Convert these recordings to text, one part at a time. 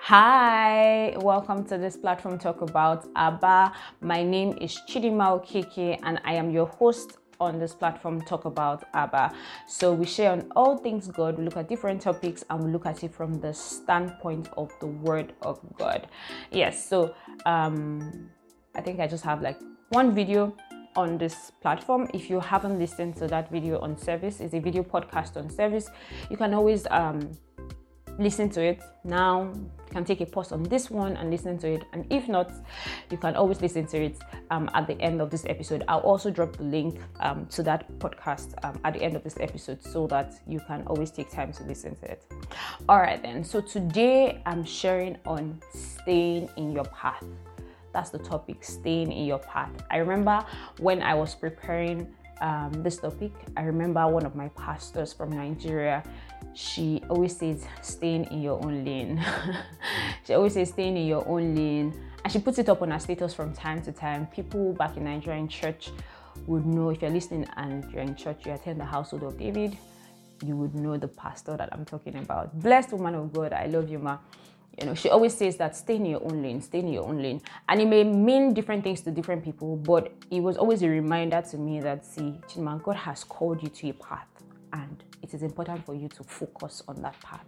Hi, welcome to this platform talk about Abba. My name is Chidima Okeke and I am your host on this platform talk about Abba. So we share on all things God, we look at different topics and we look at it from the standpoint of the word of God. Yes, so um I think I just have like one video on this platform. If you haven't listened to that video on service, it's a video podcast on service. You can always um listen to it now. You can take a pause on this one and listen to it. And if not you can always listen to it um, at the end of this episode. I'll also drop the link um, to that podcast um, at the end of this episode so that you can always take time to listen to it. All right then. So today i'm sharing on staying in your path. That's the topic staying in your path. I remember when i was preparing um, this topic i remember one of my pastors from nigeria she always says staying in your own lane. She always says staying in your own lane. And she puts it up on her status from time to time. People back in Nigerian church would know if you're listening and you're in church you attend the household of david you would know the pastor that i'm talking about. Blessed woman of god i love you ma. You know she always says that stay in your own lane stay in your own lane. And it may mean different things to different people but it was always a reminder to me that see Chinman, god has called you to a path and it is important for you to focus on that path.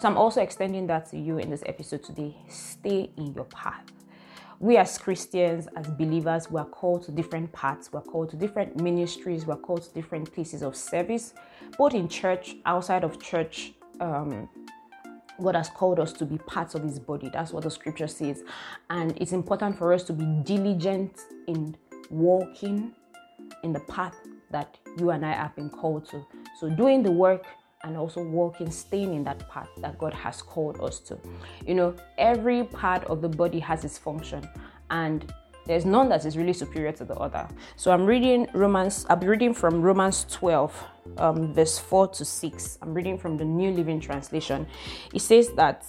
So I'm also extending that to you in this episode today. Stay in your path. We as Christians, as believers, we are called to different paths. We're called to different ministries. We're called to different places of service, both in church, outside of church. Um, God has called us to be parts of His body. That's what the scripture says. And it's important for us to be diligent in walking in the path that you and I have been called to. So, doing the work and also walking, staying in that path that God has called us to. You know, every part of the body has its function, and there's none that is really superior to the other. So I'm reading Romans, I'll be reading from Romans 12, um, verse 4 to 6. I'm reading from the New Living Translation. It says that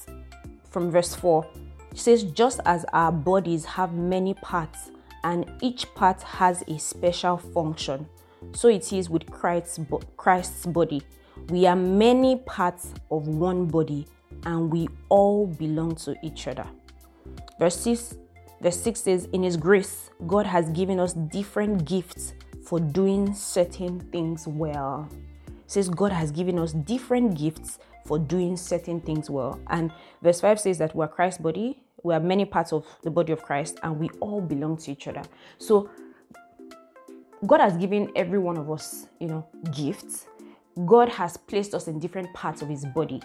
from verse 4, it says, just as our bodies have many parts and each part has a special function so it is with Christ's, Christ's body. We are many parts of one body and we all belong to each other. Verse 6, verse 6 says, In His grace, God has given us different gifts for doing certain things well. It says God has given us different gifts for doing certain things well. And verse 5 says that we're Christ's body, we are many parts of the body of Christ, and we all belong to each other. So God has given every one of us, you know, gifts. God has placed us in different parts of his body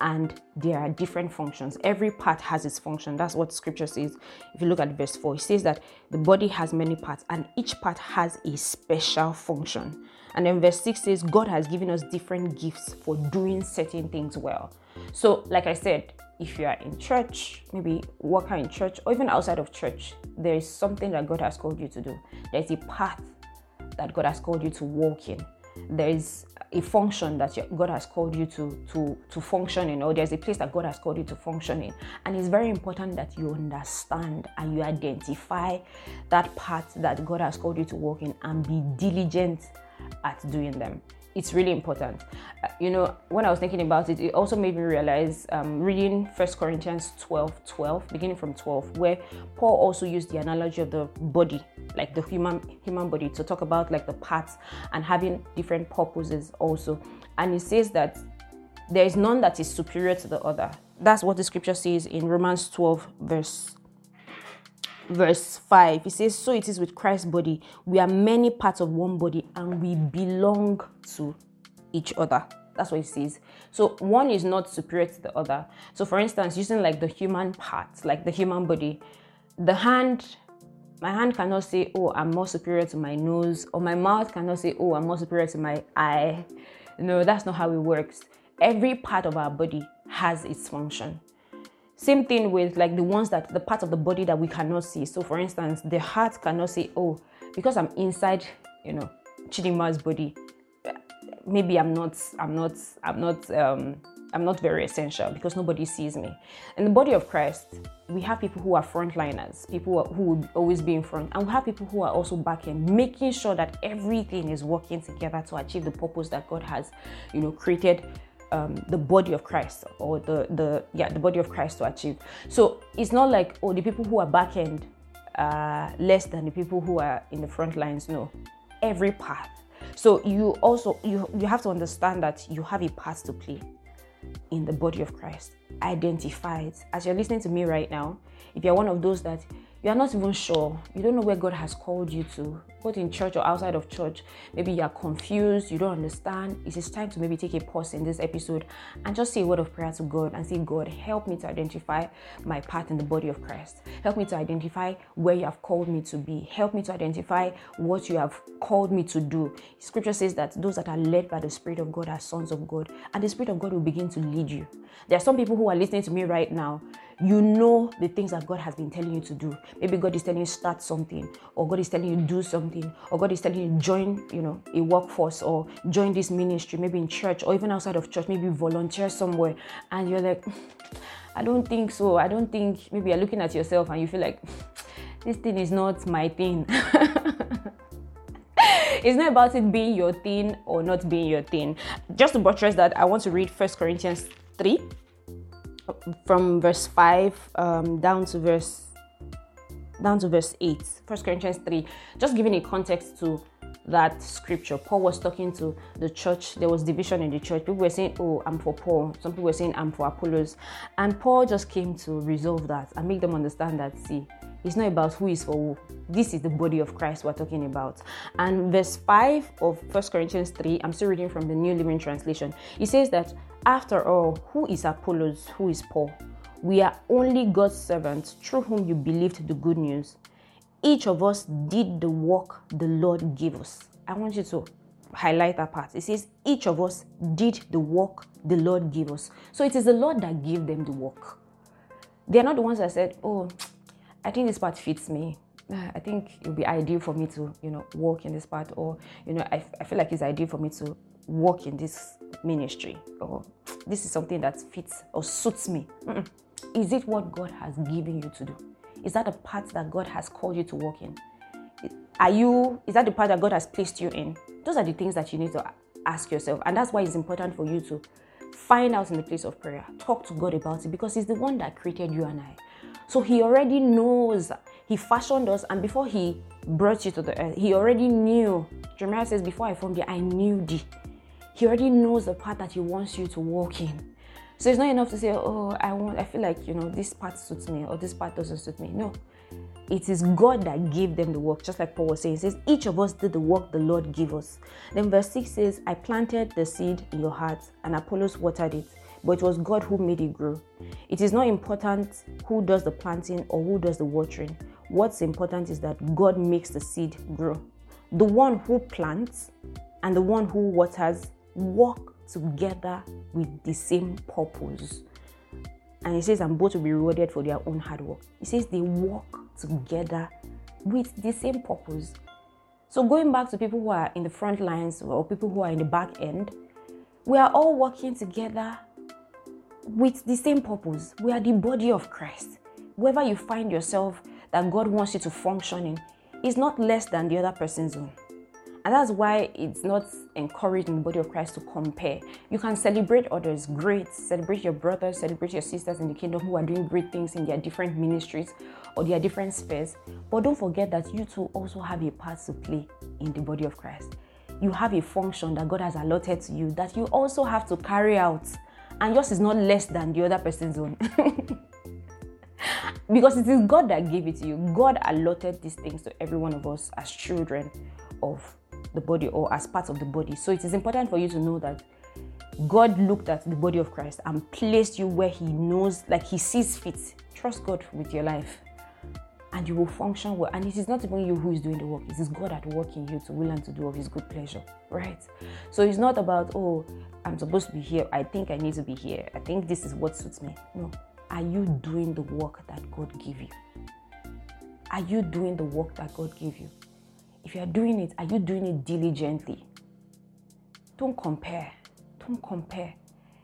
and there are different functions. Every part has its function. That's what scripture says. If you look at verse 4, it says that the body has many parts and each part has a special function. And then verse 6 says, God has given us different gifts for doing certain things well. So, like I said, if you are in church, maybe working in church, or even outside of church, there is something that God has called you to do. There's a path that God has called you to walk in. There is a function that God has called you to, to, to function in, or there's a place that God has called you to function in. And it's very important that you understand and you identify that part that God has called you to walk in and be diligent at doing them it's really important. Uh, you know, when I was thinking about it, it also made me realize um, reading First Corinthians 12 12, beginning from 12, where Paul also used the analogy of the body, like the human human body, to talk about like the parts and having different purposes also. And he says that there is none that is superior to the other. That's what the scripture says in Romans 12, verse verse 5 it says so it is with christ's body. We are many parts of one body and we belong to each other. That's what it says. So one is not superior to the other. So for instance using like the human parts like the human body the hand my hand cannot say oh i'm more superior to my nose or my mouth cannot say oh i'm more superior to my eye. No that's not how it works. Every part of our body has its function same thing with like the ones that the parts of the body that we cannot see. So, for instance, the heart cannot say, "Oh, because I'm inside, you know, Chidima's body, maybe I'm not, I'm not, I'm not, um, I'm not very essential because nobody sees me." In the body of Christ, we have people who are frontliners, people who will always be in front, and we have people who are also back end, making sure that everything is working together to achieve the purpose that God has, you know, created um, the body of Christ or the the yeah the body of Christ to achieve. So it's not like oh the people who are back end are less than the people who are in the front lines. No, every path. So you also you you have to understand that you have a part to play in the body of Christ. Identify it. As you're listening to me right now, if you're one of those that you are not even sure, you don't know where God has called you to, both in church or outside of church, maybe you are confused, you don't understand, it is time to maybe take a pause in this episode and just say a word of prayer to God and say, God, help me to identify my part in the body of Christ. Help me to identify where you have called me to be. Help me to identify what you have called me to do. Scripture says that those that are led by the Spirit of God are sons of God, and the Spirit of God will begin to lead you. There are some people who are listening to me right now you know the things that God has been telling you to do. Maybe God is telling you start something, or God is telling you do something, or God is telling you join, you know, a workforce or join this ministry, maybe in church or even outside of church, maybe volunteer somewhere, and you're like, I don't think so. I don't think maybe you're looking at yourself and you feel like this thing is not my thing. it's not about it being your thing or not being your thing. Just to buttress that, I want to read First Corinthians 3 from verse 5 um, down to verse down to verse 8 first corinthians 3 just giving a context to that scripture. Paul was talking to the church. There was division in the church. People were saying oh i'm for paul. Some people were saying i'm for apollos. And paul just came to resolve that and make them understand that see it's not about who is for who. This is the body of Christ we're talking about. And verse 5 of First Corinthians 3, I'm still reading from the New Living Translation. It says that after all, who is Apollos? Who is Paul? We are only God's servants through whom you believed the good news. Each of us did the work the Lord gave us. I want you to highlight that part. It says, each of us did the work the Lord gave us. So it is the Lord that gave them the work. They are not the ones that said, Oh, I think this part fits me. I think it would be ideal for me to, you know, work in this part, or, you know, I, I feel like it's ideal for me to work in this ministry or this is something that fits or suits me. Mm-mm. Is it what God has given you to do? Is that the part that God has called you to work in? Are you, is that the part that God has placed you in? Those are the things that you need to ask yourself. And that's why it's important for you to find out in the place of prayer. Talk to God about it because He's the one that created you and I. So He already knows. He fashioned us, and before He brought you to the earth, He already knew. Jeremiah says, Before I formed you, I knew thee. He already knows the path that He wants you to walk in. So it's not enough to say, oh, I want, I feel like, you know, this part suits me or this part doesn't suit me. No. It is God that gave them the work, just like Paul was saying. He says, each of us did the work the Lord gave us. Then verse 6 says, I planted the seed in your heart, and Apollos watered it, but it was God who made it grow. It is not important who does the planting or who does the watering. What's important is that God makes the seed grow. The one who plants and the one who waters work together with the same purpose. And he says, and both will be rewarded for their own hard work. He says they work together with the same purpose. So, going back to people who are in the front lines or people who are in the back end, we are all working together with the same purpose. We are the body of Christ. Wherever you find yourself that God wants you to function in is not less than the other person's own. And that's why it's not encouraged in the body of Christ to compare. You can celebrate others, great. Celebrate your brothers, celebrate your sisters in the kingdom who are doing great things in their different ministries or their different spheres. But don't forget that you too also have a part to play in the body of Christ. You have a function that God has allotted to you that you also have to carry out. And yours is not less than the other person's own. because it is God that gave it to you. God allotted these things to every one of us as children of the body or as part of the body. So it is important for you to know that God looked at the body of Christ and placed you where He knows, like He sees fit. Trust God with your life and you will function well. And it is not even you who is doing the work, it is God at work in you to will and to do of His good pleasure, right? So it's not about, oh, I'm supposed to be here. I think I need to be here. I think this is what suits me. No. Are you doing the work that God gave you? Are you doing the work that God gave you? If you are doing it, are you doing it diligently? Don't compare. Don't compare.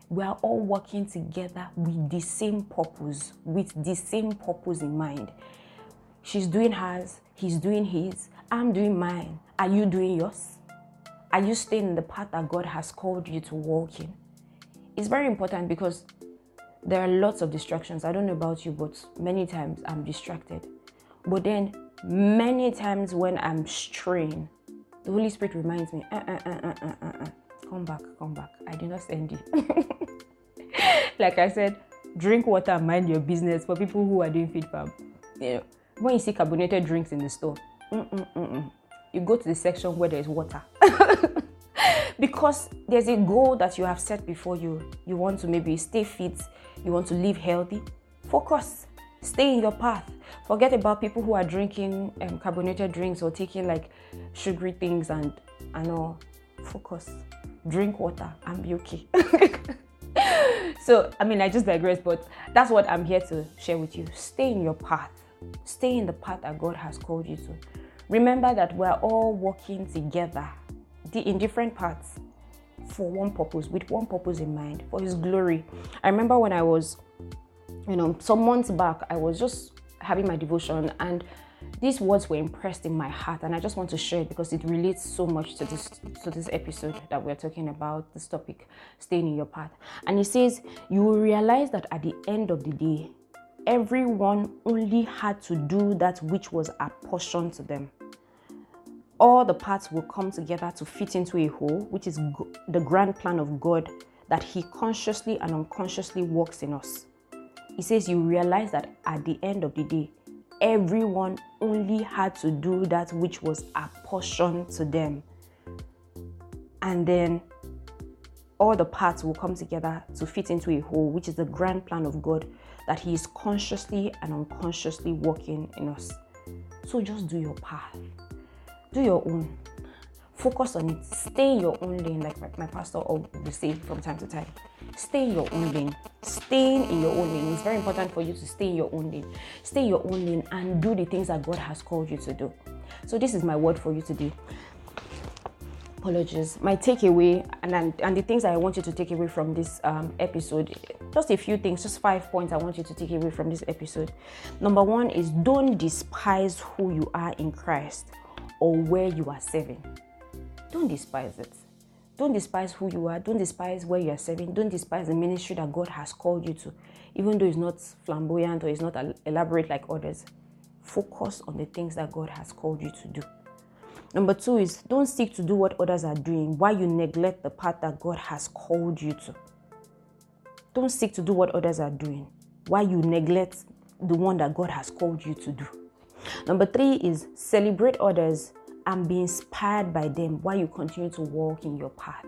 We are all working together with the same purpose, with the same purpose in mind. She's doing hers, he's doing his, I'm doing mine. Are you doing yours? Are you staying in the path that God has called you to walk in? It's very important because there are lots of distractions. I don't know about you, but many times I'm distracted. But then, many times when I'm straying, the Holy Spirit reminds me, uh, uh, uh, uh, uh, uh, come back, come back. I did not send you. like I said, drink water mind your business for people who are doing fit fam. You know, when you see carbonated drinks in the store, mm-mm-mm-mm, you go to the section where there is water. because there's a goal that you have set before you. You want to maybe stay fit, you want to live healthy. Focus, stay in your path. Forget about people who are drinking um, carbonated drinks or taking like sugary things and and all. Focus, drink water, and be okay. so, I mean, I just digress, but that's what I'm here to share with you. Stay in your path, stay in the path that God has called you to. Remember that we're all walking together in different parts for one purpose, with one purpose in mind, for His glory. I remember when I was, you know, some months back, I was just having my devotion and these words were impressed in my heart and i just want to share it because it relates so much to this to this episode that we're talking about this topic staying in your path and it says you will realize that at the end of the day everyone only had to do that which was apportioned to them all the parts will come together to fit into a whole, which is the grand plan of God that He consciously and unconsciously works in us. He says, You realize that at the end of the day, everyone only had to do that which was apportioned to them. And then all the parts will come together to fit into a whole, which is the grand plan of God that He is consciously and unconsciously working in us. So just do your path do your own focus on it stay in your own lane like my, my pastor always say from time to time stay in your own lane. Staying in your own lane. It's very important for you to stay in your own lane. Stay in your own lane and do the things that god has called you to do. So this is my word for you today. Apologies. My takeaway and and and the things i want you to take away from this um, episode just a few things just five points i want you to take away from this episode. Number one is don't despise who you are in christ or where you are serving. Don't despise it. Don't despise who you are. Don't despise where you are serving. Don't despise the ministry that God has called you to, even though it's not flamboyant or it's not elaborate like others. Focus on the things that God has called you to do. Number two is don't seek to do what others are doing while you neglect the path that God has called you to. Don't seek to do what others are doing while you neglect the one that God has called you to do. Number three is celebrate others and be inspired by them while you continue to walk in your path.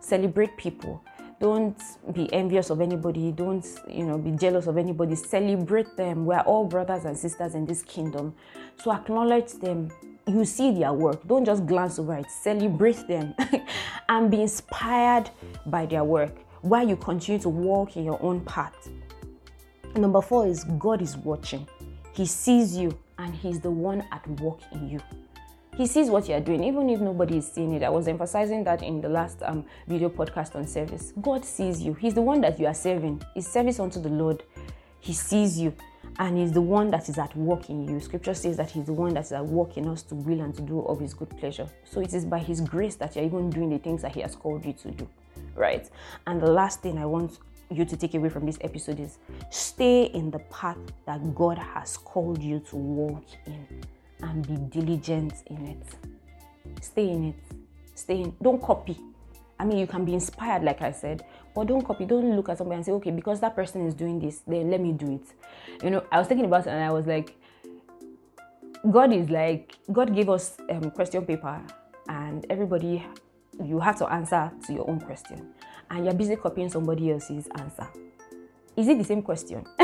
Celebrate people. Don't be envious of anybody. Don't, you know, be jealous of anybody. Celebrate them. We're all brothers and sisters in this kingdom. So acknowledge them. You see their work. Don't just glance over it. Celebrate them and be inspired by their work while you continue to walk in your own path. Number four is God is watching. He sees you and He's the one at work in you. He sees what you are doing, even if nobody is seeing it. I was emphasizing that in the last um, video podcast on service. God sees you. He's the one that you are serving. It's service unto the Lord. He sees you and He's the one that is at work in you. Scripture says that He's the one that is at work in us to will and to do of His good pleasure. So it is by His grace that you're even doing the things that He has called you to do, right? And the last thing I want you to take away from this episode is stay in the path that God has called you to walk in and be diligent in it. Stay in it. Stay in. Don't copy. I mean, you can be inspired, like I said, but don't copy. Don't look at somebody and say, okay, because that person is doing this, then let me do it. You know, I was thinking about it and I was like, God is like, God gave us um, question paper and everybody, you have to answer to your own question and you're busy copying somebody else's answer. Is it the same question?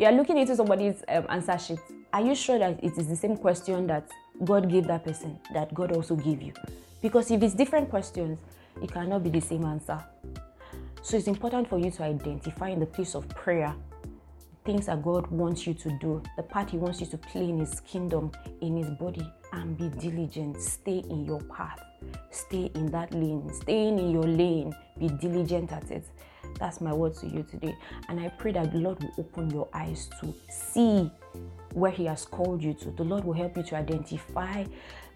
you're looking into somebody's um, answer sheet. Are you sure that it is the same question that God gave that person that God also gave you? Because if it's different questions, it cannot be the same answer. So it's important for you to identify in the place of prayer things that God wants you to do, the part He wants you to play in His kingdom, in His body, and be diligent. Stay in your path, stay in that lane, staying in your lane, be diligent at it. That's my word to you today. And I pray that the Lord will open your eyes to see where He has called you to. The Lord will help you to identify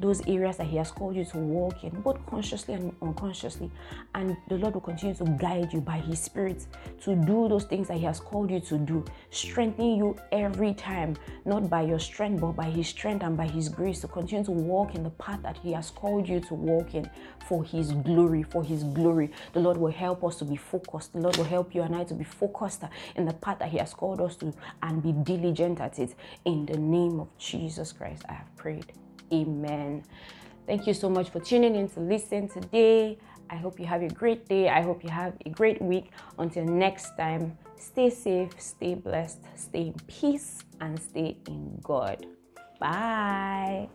those areas that He has called you to walk in, both consciously and unconsciously. And the Lord will continue to guide you by His Spirit to do those things that He has called you to do, strengthening you every time, not by your strength, but by His strength and by His grace to continue to walk in the path that He has called you to walk in for His glory, for His glory. The Lord will help us to be focused. The Lord will help you and I to be focused in the path that He has called us to and be diligent at it. In the name of Jesus Christ, I have prayed. Amen. Thank you so much for tuning in to listen today. I hope you have a great day. I hope you have a great week. Until next time, stay safe, stay blessed, stay in peace, and stay in God. Bye.